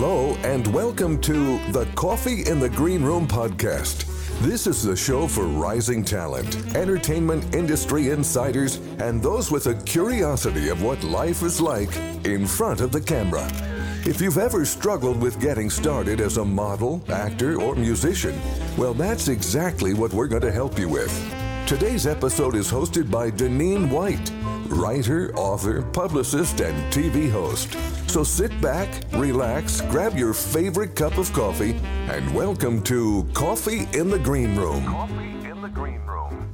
Hello, and welcome to the Coffee in the Green Room podcast. This is the show for rising talent, entertainment industry insiders, and those with a curiosity of what life is like in front of the camera. If you've ever struggled with getting started as a model, actor, or musician, well, that's exactly what we're going to help you with. Today's episode is hosted by Deneen White, writer, author, publicist, and TV host. So sit back, relax, grab your favorite cup of coffee, and welcome to Coffee in the Green Room. Coffee in the Green Room.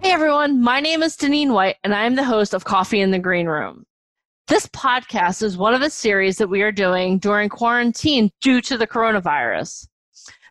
Hey everyone, my name is Deneen White, and I'm the host of Coffee in the Green Room. This podcast is one of a series that we are doing during quarantine due to the coronavirus.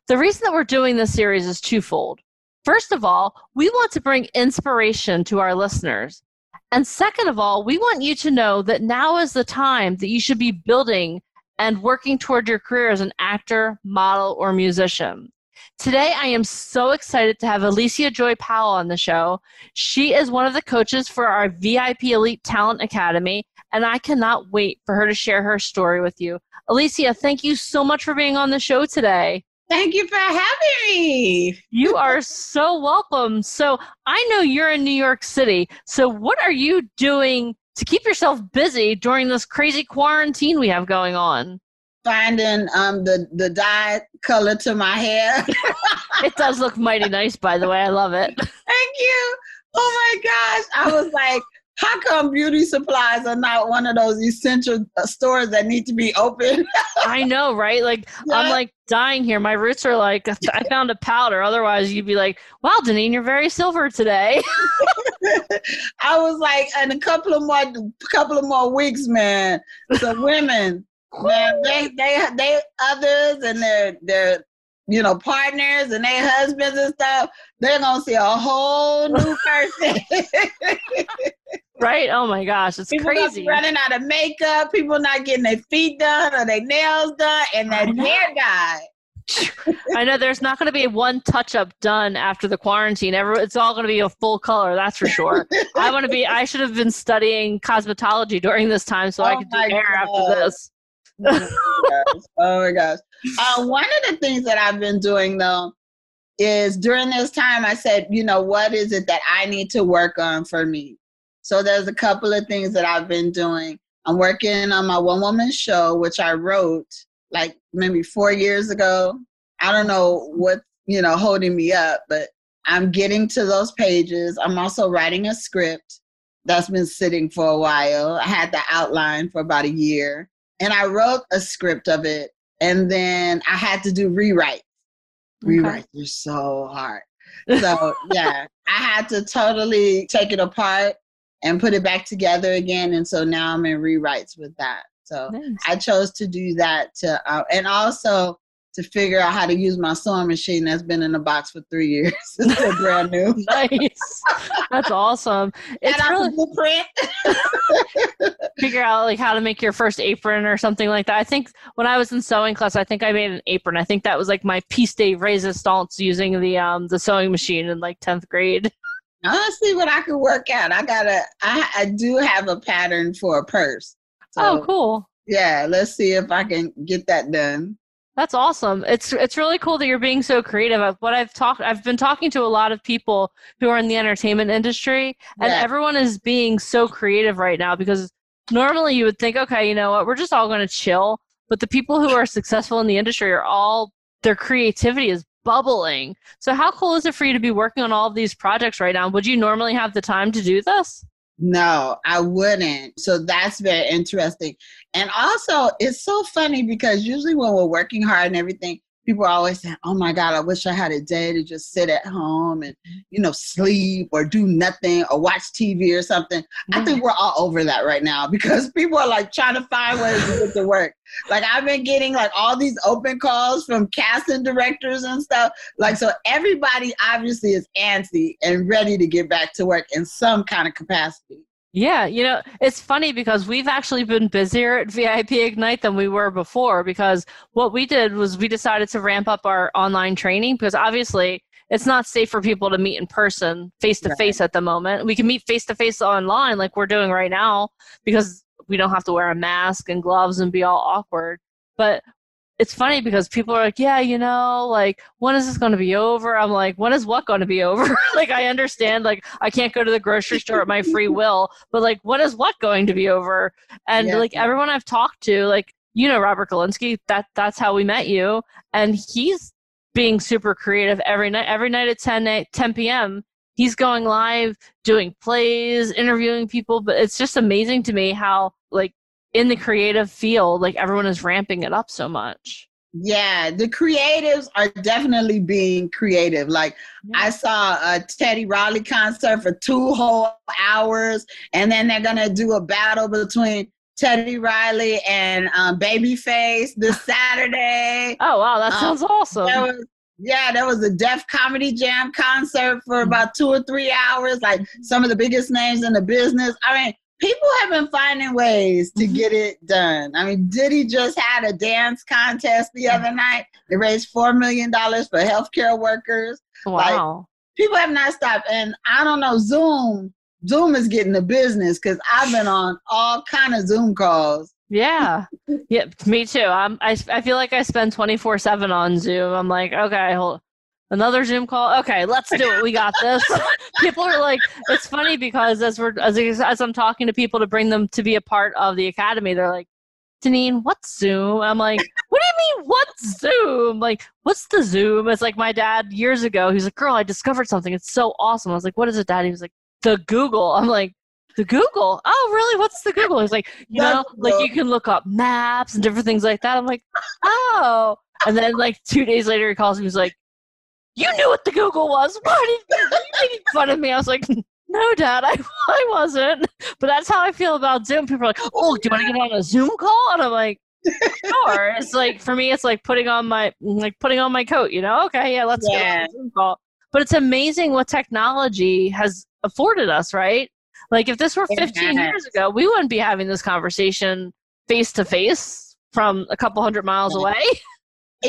The reason that we're doing this series is twofold. First of all, we want to bring inspiration to our listeners. And second of all, we want you to know that now is the time that you should be building and working toward your career as an actor, model, or musician. Today, I am so excited to have Alicia Joy Powell on the show. She is one of the coaches for our VIP Elite Talent Academy, and I cannot wait for her to share her story with you. Alicia, thank you so much for being on the show today. Thank you for having me. You are so welcome. So, I know you're in New York City. So, what are you doing to keep yourself busy during this crazy quarantine we have going on? Finding um the the dye color to my hair. It does look mighty nice, by the way. I love it. Thank you. Oh my gosh. I was like, how come beauty supplies are not one of those essential uh, stores that need to be open? I know, right? Like, I'm like dying here. My roots are like, I found a powder. Otherwise, you'd be like, wow, Deneen, you're very silver today. I was like, in a couple of more couple of more weeks, man. The women, man, they they they others and their their you know partners and their husbands and stuff. They're gonna see a whole new person. Right? Oh my gosh, it's People crazy. running out of makeup. People not getting their feet done or their nails done, and I that hair guy. I know there's not going to be one touch up done after the quarantine. Every, it's all going to be a full color, that's for sure. I want to be, I should have been studying cosmetology during this time so I Oh could do hair God. after this. oh my gosh. Uh, one of the things that I've been doing though is during this time, I said, you know, what is it that I need to work on for me? So there's a couple of things that I've been doing. I'm working on my one woman show, which I wrote like maybe four years ago. I don't know what, you know, holding me up, but I'm getting to those pages. I'm also writing a script that's been sitting for a while. I had the outline for about a year and I wrote a script of it, and then I had to do rewrites. Rewrites are so hard. So yeah, I had to totally take it apart and put it back together again, and so now I'm in rewrites with that. So Nice. I chose to do that to, uh, and also to figure out how to use my sewing machine that's been in the box for three years. it's still brand new. nice. That's awesome. It's and really blueprint. figure out like how to make your first apron or something like that. I think when I was in sewing class, I think I made an apron. I think that was like my piece de resistance using the um the sewing machine in like tenth grade. I want to see what I can work out. I gotta. I I do have a pattern for a purse. So, oh, cool. Yeah, let's see if I can get that done. That's awesome. It's it's really cool that you're being so creative. I've- What I've talked, I've been talking to a lot of people who are in the entertainment industry, and Yeah. everyone is being so creative right now because normally you would think, okay, you know what, we're just all going to chill. But the people who are successful in the industry are all their creativity is bubbling. So how cool is it for you to be working on all of these projects right now? Would you normally have the time to do this? No, I wouldn't. So that's very interesting. And also, it's so funny because usually when we're working hard and everything, people are always saying, "Oh my God, I wish I had a day to just sit at home and you know sleep or do nothing or watch TV or something." I think we're all over that right now because people are like trying to find ways to get to work. Like I've been getting like all these open calls from casting directors and stuff. Like so everybody obviously is antsy and ready to get back to work in some kind of capacity. Yeah, you know, it's funny because we've actually been busier at VIP Ignite than we were before because what we did was we decided to ramp up our online training because obviously it's not safe for people to meet in person face to face at the moment. We can meet face to face online like we're doing right now because we don't have to wear a mask and gloves and be all awkward. But it's funny because people are like, yeah, you know, like when is this going to be over? I'm like, when is what going to be over? like I understand, like I can't go to the grocery store at my free will, but like when is what going to be over? And Yeah. like everyone I've talked to, like you know Robert Galinsky, that that's how we met you, and he's being super creative every night. Every night at 10 a- 10 p.m. He's going live, doing plays, interviewing people. But it's just amazing to me how like in the creative field, like everyone is ramping it up so much. Yeah, the creatives are definitely being creative. Like I saw a Teddy Riley concert for two whole hours, and then they're gonna do a battle between Teddy Riley and um, Babyface this Saturday. Oh wow, that Um, sounds awesome. There was, yeah, there was a Def Comedy Jam concert for about two or three hours. Like some of the biggest names in the business. I mean, people have been finding ways to mm-hmm. get it done. I mean, Diddy just had a dance contest the other night. They raised four million dollars for healthcare workers. wow. People have not stopped, and I don't know Zoom. Zoom is getting the business because I've been on all kind of Zoom calls. yeah. Yeah, me too. I'm I, I feel like I spend 24/7 on Zoom. I'm like, okay, hold another Zoom call. Okay, let's do it. We got this. people are like it's funny because as we're as, as I'm talking to people to bring them to be a part of the academy, they're like, Janine, what's Zoom? I'm like, what do you mean, what's Zoom? Like, what's the Zoom? It's like my dad years ago. He's like, girl, I discovered something. It's so awesome. I was like, what is it, dad? He was like, the Google. I'm like, the Google? Oh, really? What's the Google? He's like, you know, like you can look up maps and different things like that. I'm like, oh. And then like two days later, he calls me. He's like, you knew what the Google was. Why did you, you making fun of me? I was like, no, Dad, I, I wasn't. But that's how I feel about Zoom. People are like, oh, do you want to get on a Zoom call? And I'm like, sure. It's like for me, it's like putting on my like putting on my coat. You know, okay, yeah, let's get on Yeah. a Zoom call. But it's amazing what technology has afforded us, right? Like if this were 15 years ago, we wouldn't be having this conversation face to face from a couple hundred miles away.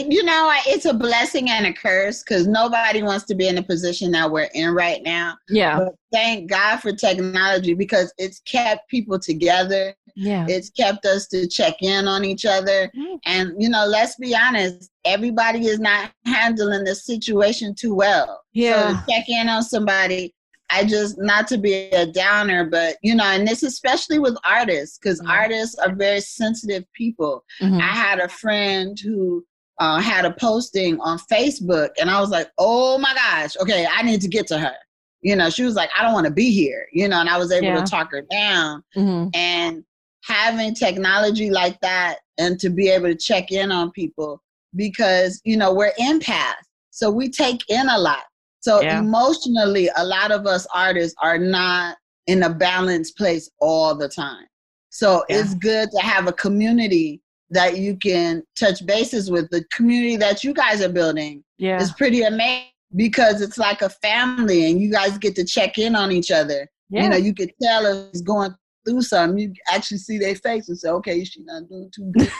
You know, it's a blessing and a curse because nobody wants to be in the position that we're in right now. Yeah, But thank God for technology because it's kept people together. yeah, It's kept us to check in on each other. Mhm. And, you know, let's be honest, everybody is not handling the situation too well. Yeah. So check in on somebody, I just, not to be a downer, but, you know, and this especially with artists because Mhm. artists are very sensitive people. Mhm. I had a friend who uh, had a posting on Facebook, and I was like, oh my gosh, okay, I need to get to her. You know, she was like, I don't want to be here, you know, and I was able Yeah. to talk her down. Mhm. And having technology like that and to be able to check in on people because, you know, we're empaths. So we take in a lot. So Yeah. emotionally, a lot of us artists are not in a balanced place all the time. So Yeah. it's good to have a community that you can touch bases with. The community that you guys are building yeah, is pretty amazing because it's like a family and you guys get to check in on each other. yeah. You know, you could tell if it's going through something. You actually see their face and say, okay, she's not doing too good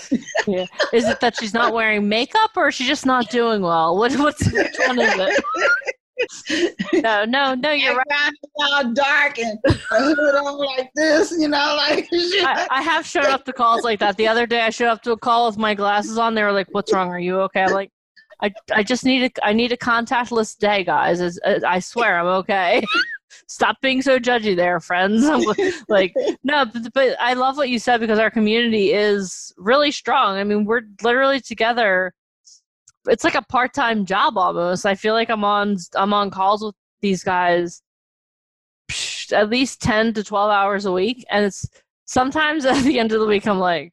yeah. Is it that she's not wearing makeup, or is she just not doing well? What, what's which one is it? No, no, no. You're right. All dark and hood on like this, you know, like I, I have shown up to calls like that. The other day, I showed up to a call with my glasses on. They were like, "What's wrong? Are you okay?" I'm like, "I, I just need a, I need a contactless day, guys. As- as- uh, I swear, I'm okay." Stop being so judgy, there, friends. I'm like, no, but, but I love what you said because our community is really strong. I mean, we're literally together. It's like a part-time job almost. I feel like I'm on I'm on calls with these guys at least 10 to 12 hours a week. And it's sometimes at the end of the week i'm like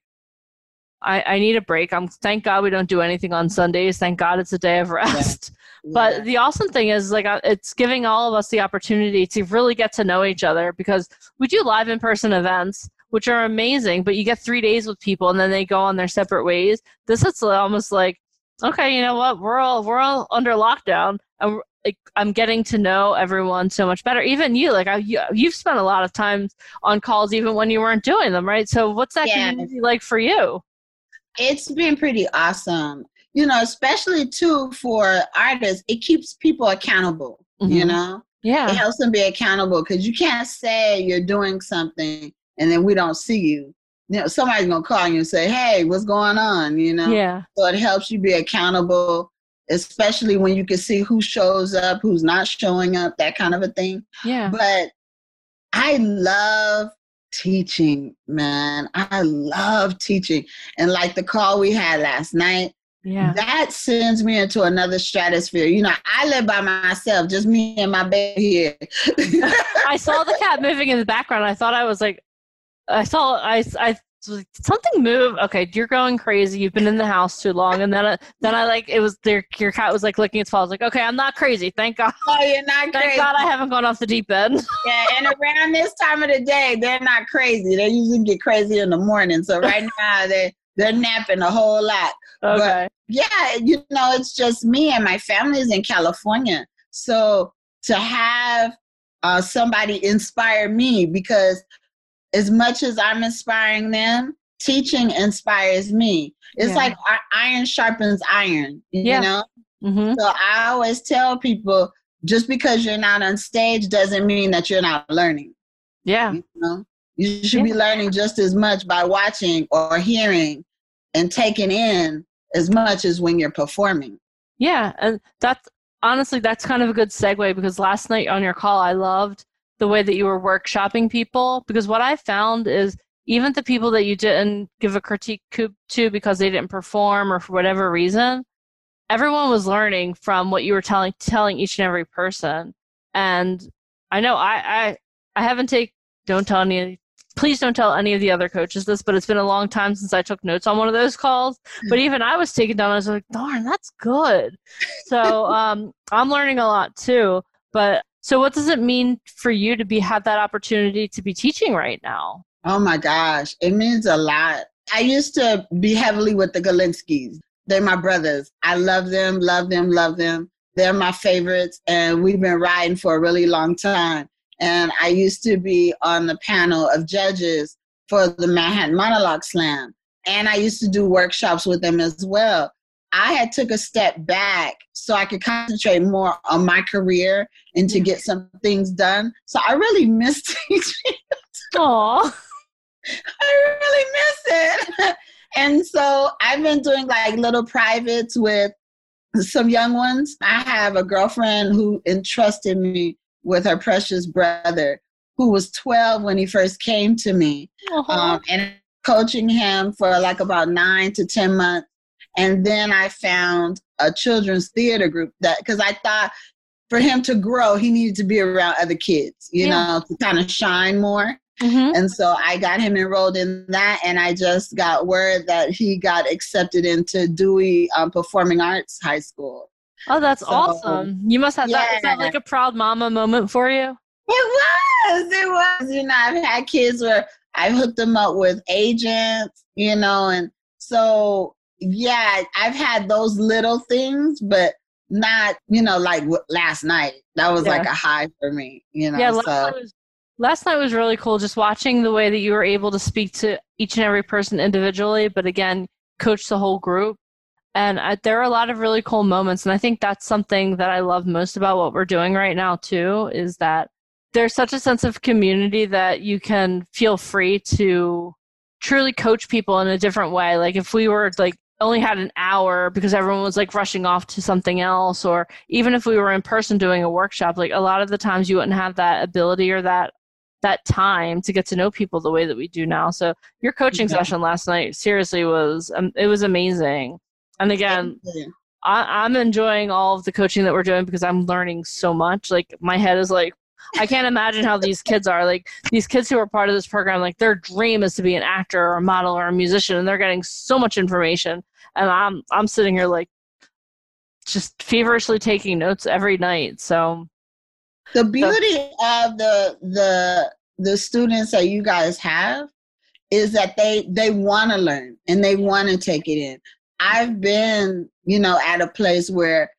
i, I need a break. I'm thank god we don't do anything on sundays. Thank god it's a day of rest. But Yeah. the awesome thing is like it's giving all of us the opportunity to really get to know each other because we do live in-person events which are amazing but you get three days with people and then they go on their separate ways. This is almost like okay you know what we're all we're all under lockdown and like, i'm getting to know everyone so much better even you like I, you, you've spent a lot of time on calls even when you weren't doing them right so what's that Yes. community like for you it's been pretty awesome. You know, especially too for artists, it keeps people accountable. You Mhm. know, it yeah helps them be accountable because you can't say you're doing something and then we don't see you, you know, somebody's gonna call you and say, "Hey, what's going on?" You know. Yeah. So it helps you be accountable, especially when you can see who shows up, who's not showing up, that kind of a thing. Yeah. But I love teaching, man. I love teaching. And like the call we had last night, Yeah. that sends me into another stratosphere. You know, I live by myself, just me and my baby here. I saw the cat moving in the background. I thought I was like, I saw, I, I, something move. Okay, you're going crazy. You've been in the house too long. And then, I, then I like, it was their, your cat was like licking its paw. I was like, okay, I'm not crazy. Thank God. oh, you're not Thank crazy. God I haven't gone off the deep end. Yeah, and around this time of the day, they're not crazy. They usually get crazy in the morning. So right now they they're napping a whole lot. Okay. Yeah, you know, it's just me and my family is in California. So to have uh, somebody inspire me because as much as I'm inspiring them, teaching inspires me. It's Yeah. like iron sharpens iron, you Yeah. know? hmm So I always tell people just because you're not on stage doesn't mean that you're not learning. Yeah. You know, you should be learning just as much by watching or hearing and taking in as much as when you're performing. Yeah, and that's honestly that's kind of a good segue because last night on your call I loved the way that you were workshopping people because what I found is even the people that you didn't give a critique to because they didn't perform or for whatever reason, everyone was learning from what you were telling telling each and every person. And I know I I, I haven't take don't tell any please don't tell any of the other coaches this, but it's been a long time since I took notes on one of those calls. But even I was taken down. I was like, darn, that's good. So um, I'm learning a lot too. But so, what does it mean for you to be have that opportunity to be teaching right now? Oh my gosh, it means a lot. I used to be heavily with the Galinskis. They're my brothers. I love them, love them, love them. They're my favorites, and we've been riding for a really long time. And I used to be on the panel of judges for the Manhattan Monologue Slam. And I used to do workshops with them as well. I had took a step back so I could concentrate more on my career and to get some things done. So I really miss teaching. Aw, I really miss it. and so I've been doing like little privates with some young ones. I have a girlfriend who entrusted me with her precious brother, who was 12 when he first came to me, um, and coaching him for like about nine to 10 months. And then I found a children's theater group that, because I thought for him to grow, he needed to be around other kids, you Yeah. know, to kind of shine more. Mhm. And so I got him enrolled in that, and I just got word that he got accepted into Dewey um, Performing Arts High School. oh, that's So, awesome. You must have that. Is that like a proud mama moment for you? It was, it was. You know, I've had kids where I hooked them up with agents, you know, and so yeah, I've had those little things, but not, you know, like last night. That was Yeah. like a high for me, you know. yeah, last, so night was, last night was really cool. Just watching the way that you were able to speak to each and every person individually, but again, coach the whole group. And I, there are a lot of really cool moments, and I think that's something that I love most about what we're doing right now too. Is that there's such a sense of community that you can feel free to truly coach people in a different way. Like if we were like only had an hour because everyone was like rushing off to something else or even if we were in person doing a workshop like a lot of the times you wouldn't have that ability or that that time to get to know people the way that we do now. So your coaching session last night seriously was um, it was amazing. And again I, i'm enjoying all of the coaching that we're doing because i'm learning so much. Like my head is like i can't imagine how these kids are. Like these kids who are part of this program like their dream is to be an actor or a model or a musician and they're getting so much information and i'm i'm sitting here like just feverishly taking notes every night so. The beauty of the the the students that you guys have is that they they want to learn and they want to take it in. I've been you know at a place where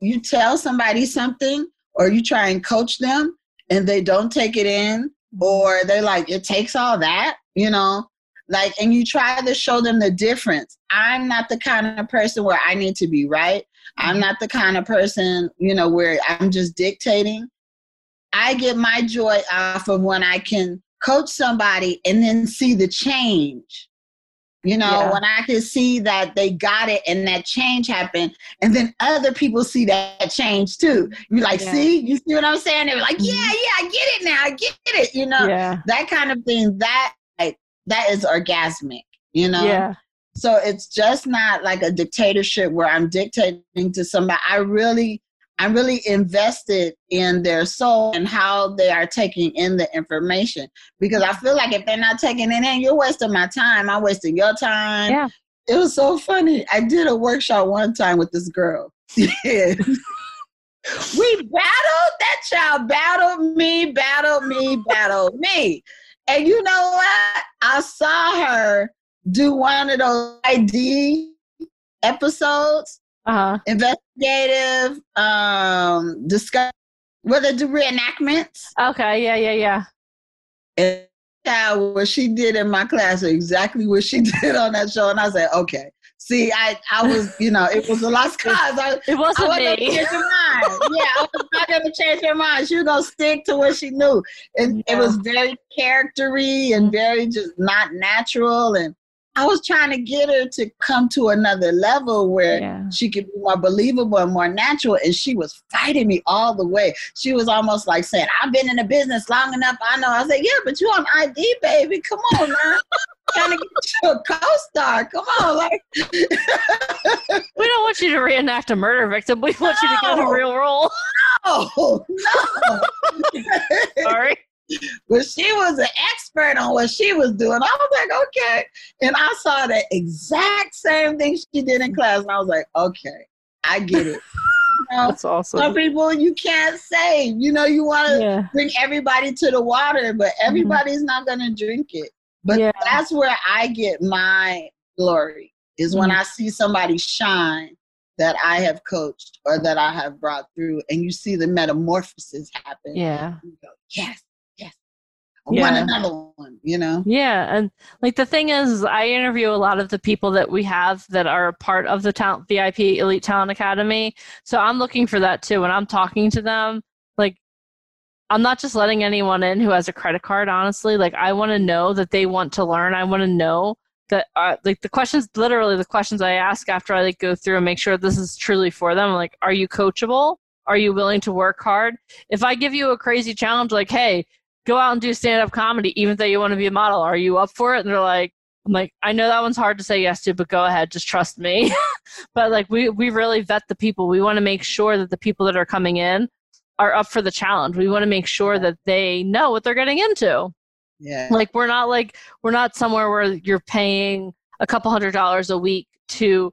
you tell somebody something or you try and coach them and they don't take it in or they're like it takes all that you know like and you try to show them the difference i'm not the kind of person where i need to be right i'm not the kind of person you know where i'm just dictating I get my joy off of when I can coach somebody and then see the change. You know, Yeah. when I can see that they got it and that change happened, and then other people see that change too. You're like, Yeah. see, you see what I'm saying? They're like, Mhm. yeah, yeah, I get it now. I get it. You know, yeah. that kind of thing. That that is orgasmic. You know, Yeah. so it's just not like a dictatorship where I'm dictating to somebody. I really, I'm really invested in their soul and how they are taking in the information because I feel like if they're not taking it in, you're wasting my time. I'm wasting your time. Yeah. It was so funny. I did a workshop one time with this girl. Yeah. we battled. That child battled me, battled me, battled me. And you know what? I saw her do one of those ID episodes, Uh-huh. investigative, um, discuss where they do reenactments. Okay. Yeah. Yeah. Yeah. And what she did in my class exactly what she did on that show. And I said, okay. See, I, I was, you know, it was a lost cause. I, It wasn't wasn't gonna me. change her mind. Yeah, I was not gonna change her mind. She was gonna stick to what she knew. And Yeah. it was very charactery and very just not natural. And I was trying to get her to come to another level where Yeah. she could be more believable and more natural. And she was fighting me all the way. She was almost like saying, I've been in the business long enough. I know. I said, Yeah, but you on ID, baby. Come on, man. trying to get you a co-star. Come on, like We don't want you to reenact a murder victim. We want you to get a real role. no, no. Sorry. but she was an expert on what she was doing. I was like, okay. And I saw the exact same thing she did in class. And I was like, okay, I get it. You know, That's awesome. some people you can't save. You know, you want to Yeah. bring everybody to the water, but mm-hmm. everybody's not going to drink it. But Yeah. that's where I get my glory is when mm-hmm. I see somebody shine that I have coached or that I have brought through, and you see the metamorphosis happen. Yeah. Go, yes, yes. I want Yeah. another one, you know? Yeah, and like the thing is, I interview a lot of the people that we have that are part of the talent VIP Elite Talent Academy. So I'm looking for that too. When I'm talking to them, I'm not just letting anyone in who has a credit card. Honestly, like I want to know that they want to learn. I want to know that uh, like the questions, literally the questions I ask after I like go through and make sure this is truly for them. Like, are you coachable? Are you willing to work hard? If I give you a crazy challenge, like, hey, go out and do stand up comedy, even though you want to be a model. Are you up for it? And they're like, I'm like, I know that one's hard to say yes to, but go ahead, just trust me. but like, we we really vet the people. We want to make sure that the people that are coming in are up for the challenge. We want to make sure that they know what they're getting into. Yeah. Like, we're not like we're not somewhere where you're paying a couple hundred dollars a week to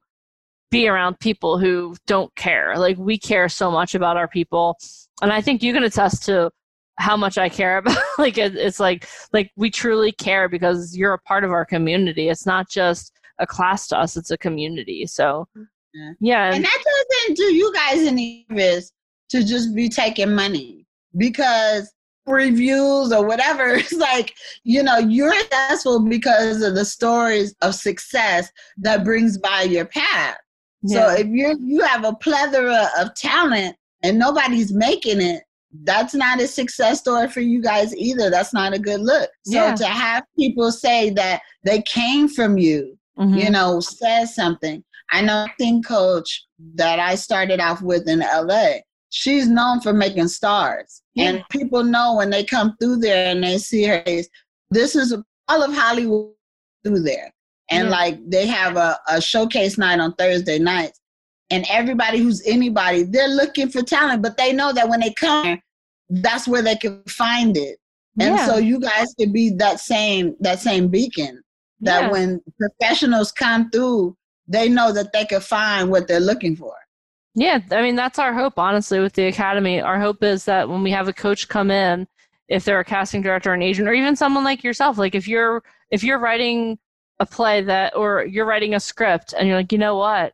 be around people who don't care. Like, we care so much about our people, and I think you can attest to how much I care about. like, it, it's like like we truly care because you're a part of our community. It's not just a class to us; it's a community. So, mm-hmm. Yeah. yeah, And and, that doesn't do you guys any service to just be taking money because reviews or whatever it's like you know you're successful because of the stories of success that brings by your path so if you're you have a plethora of talent and nobody's making it that's not a success story for you guys either that's not a good look so Yeah. to have people say that they came from you Mhm. you know, says something. I know a acting coach that I started off with in LA. She's known for making stars. Yeah. And people know when they come through there and they see her face, this is all of Hollywood through there. And Yeah. like they have a, a showcase night on Thursday nights. And everybody who's anybody, they're looking for talent, but they know that when they come, that's where they can find it. And Yeah. so you guys could be that same that same beacon that when professionals come through, they know that they can find what they're looking for. Yeah, I mean that's our hope honestly with the academy. Our hope is that when we have a coach come in, if they're a casting director or an agent or even someone like yourself, like if you're if you're writing a play that or you're writing a script and you're like, "You know what?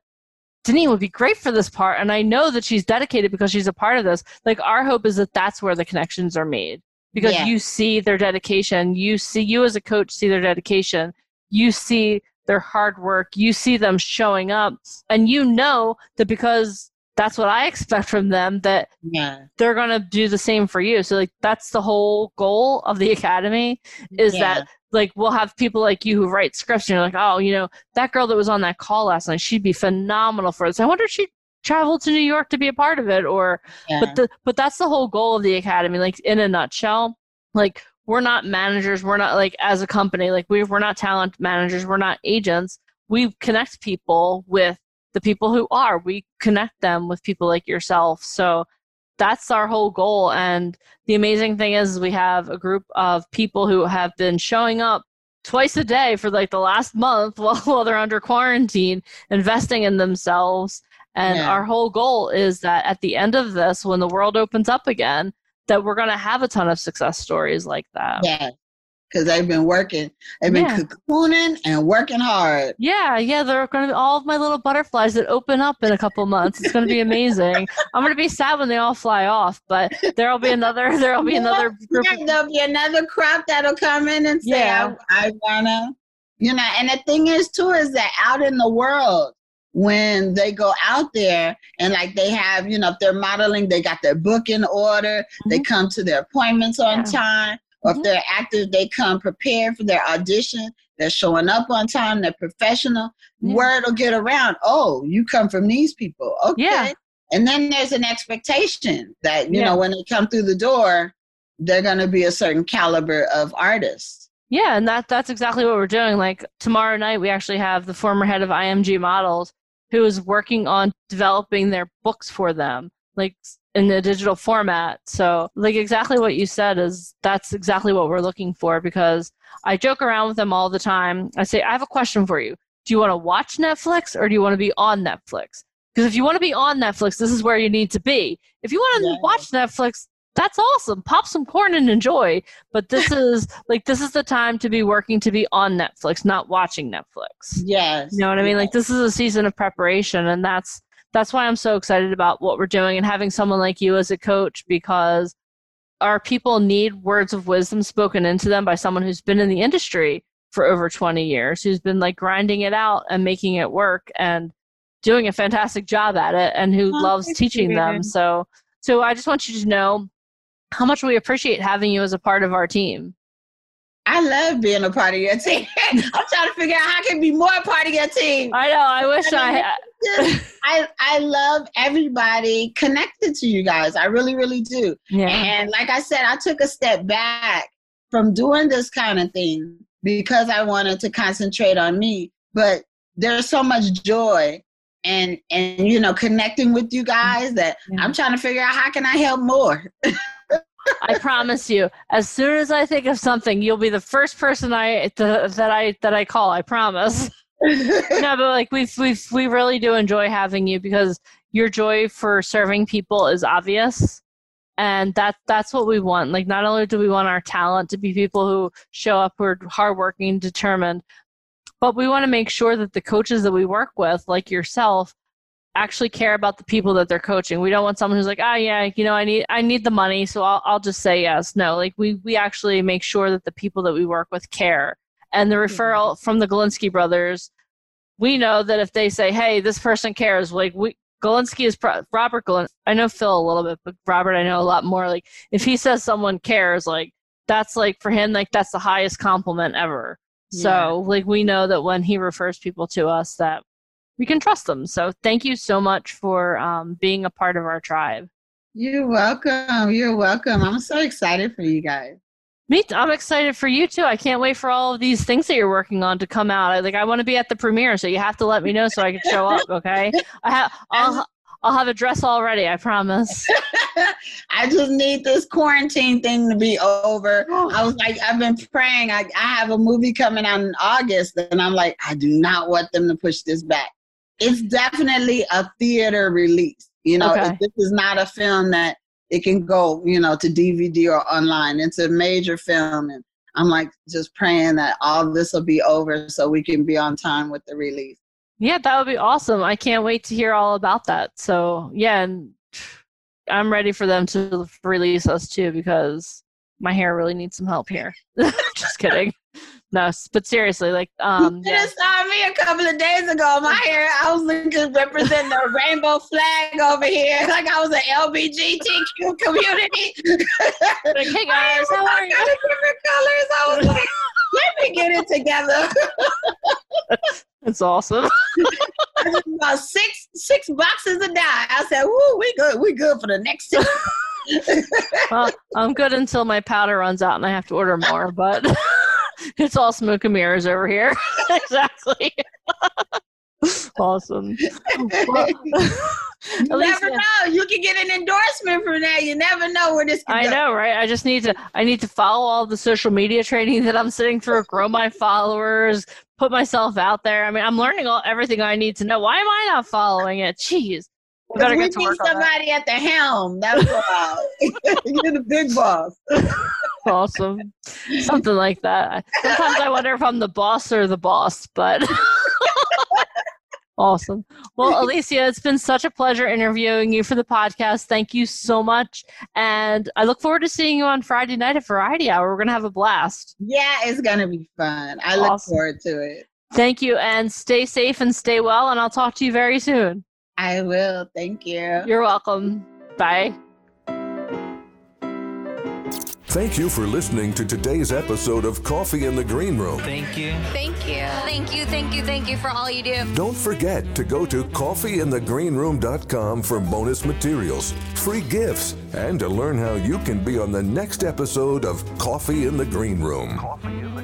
Denise would be great for this part and I know that she's dedicated because she's a part of this." Like our hope is that that's where the connections are made. Because Yeah. you see their dedication, you see you as a coach see their dedication, you see their hard work, you see them showing up and you know that because that's what I expect from them that Yeah. they're going to do the same for you. So like that's the whole goal of the academy is Yeah. that like we'll have people like you who write scripts and you're like, "Oh, you know, that girl that was on that call last night, she'd be phenomenal for this. I wonder if she traveled to New York to be a part of it or Yeah. but the but that's the whole goal of the academy like in a nutshell like we're not managers we're not like as a company like we, we're not talent managers we're not agents. We connect people with the people who are. We connect them with people like yourself. So that's our whole goal. And the amazing thing is we have a group of people who have been showing up twice a day for like the last month while, while they're under quarantine investing in themselves. And Yeah. our whole goal is that at the end of this, when the world opens up again, that we're going to have a ton of success stories like that. yeah. Because they've been working, they've been Yeah. cocooning and working hard. Yeah, yeah, they're going to be all of my little butterflies that open up in a couple months. It's going to be amazing. I'm going to be sad when they all fly off, but there'll be another. There'll be another group. Yeah, there'll be another crop that'll come in and say, Yeah. I, I wanna, you know. And the thing is, too, is that out in the world, when they go out there and like they have, you know, if they're modeling, they got their book in order, they Mhm. come to their appointments on Yeah. time, or Mhm. if they're actors, they come prepared for their audition. They're showing up on time. They're professional. Yeah. Word will get around. Oh, you come from these people. Okay. Yeah. And then there's an expectation that, you know, when they come through the door, they're going to be a certain caliber of artist. Yeah, and that that's exactly what we're doing. Like tomorrow night, we actually have the former head of IMG Models who is working on developing their books for them, like in the digital format. So, like exactly what you said is that's exactly what we're looking for because I joke around with them all the time. I say, I have a question for you. Do you want to watch Netflix or do you want to be on Netflix? Because if you want to be on Netflix, this is where you need to be. If you want to Yeah. watch Netflix, that's awesome. Pop some corn and enjoy. But this is like this is the time to be working to be on Netflix, not watching Netflix. Yes. You know what I mean? Like this is a season of preparation and that's that's why I'm so excited about what we're doing and having someone like you as a coach because our people need words of wisdom spoken into them by someone who's been in the industry for over 20 years, who's been like grinding it out and making it work and doing a fantastic job at it and who Oh, loves teaching them. So so I just want you to know how much we appreciate having you as a part of our team. I love being a part of your team. I'm trying to figure out how I can be more a part of your team. I know, I wish I I, I love everybody connected to you guys. I really, really do. yeah. And like I said, I took a step back from doing this kind of thing because I wanted to concentrate on me. But there's so much joy and and you know connecting with you guys that Yeah. I'm trying to figure out how can I help more. I promise you, as soon as I think of something, you'll be the first person I th- that I that I call. I promise. no, but like we we we really do enjoy having you because your joy for serving people is obvious, and that that's what we want. Like, not only do we want our talent to be people who show up, who are hardworking, determined, but we want to make sure that the coaches that we work with, like yourself, actually care about the people that they're coaching. We don't want someone who's like, ah, yeah, you know, I need I need the money, so I'll I'll just say yes. No, like we we actually make sure that the people that we work with care. And the referral from the Galinsky brothers, we know that if they say, hey, this person cares, like we Galinsky is pro- Robert Galin. I know Phil a little bit, but Robert I know a lot more. Like if he says someone cares, like that's like for him, like that's the highest compliment ever. So like we know that when he refers people to us, that we can trust them. So thank you so much for um, being a part of our tribe. You're welcome. You're welcome. I'm so excited for you guys. Me, t- I'm excited for you too. I can't wait for all of these things that you're working on to come out. I, like I want to be at the premiere, so you have to let me know so I can show up. Okay, I have. I'll I'll have a dress already. I promise. I just need this quarantine thing to be over. I was like, I've been praying. I, I have a movie coming out in August, and I'm like, I do not want them to push this back. It's definitely a theater release. You know, Okay. this is not a film that it can go, you know, to DVD or online. It's a major film, and I'm like just praying that all this will be over so we can be on time with the release. Yeah, that would be awesome. I can't wait to hear all about that. So yeah, and I'm ready for them to release us too because my hair really needs some help here. Just kidding. No, but seriously, like, um, you yeah. just saw me a couple of days ago. My hair, I was looking representing the rainbow flag over here, like I was an LBGTQ community. Like, hey guys, how are you? Different colors. I was like, let me get it together. That's awesome. I just bought six six boxes of dye. I said, "Woo, we good. We good for the next six." well, I'm good until my powder runs out and I have to order more, but it's all smoke and mirrors over here. exactly. awesome. Well, you at least never know. You can get an endorsement from that. You never know where this. Can I go. know, right? I just need to I need to follow all the social media training that I'm sitting through, grow my followers, put myself out there. I mean, I'm learning all everything I need to know. Why am I not following it? Jeez. I we get to need work on that. somebody at the helm. That's why you're the big boss. Awesome. Something like that. Sometimes I wonder if I'm the boss or the boss, but awesome. Well, Alicia, it's been such a pleasure interviewing you for the podcast. Thank you so much. And I look forward to seeing you on Friday night at Variety Hour. We're going to have a blast. Yeah, it's gonna be fun. I look forward to it. Thank you and stay safe and stay well. And I'll talk to you very soon. I will. Thank you. You're welcome. Bye. Thank you for listening to today's episode of Coffee in the Green Room. Thank you. Thank you. Thank you, thank you, thank you for all you do. Don't forget to go to coffeeinthegreenroom.com for bonus materials, free gifts, and to learn how you can be on the next episode of Coffee in the Green Room. Coffee in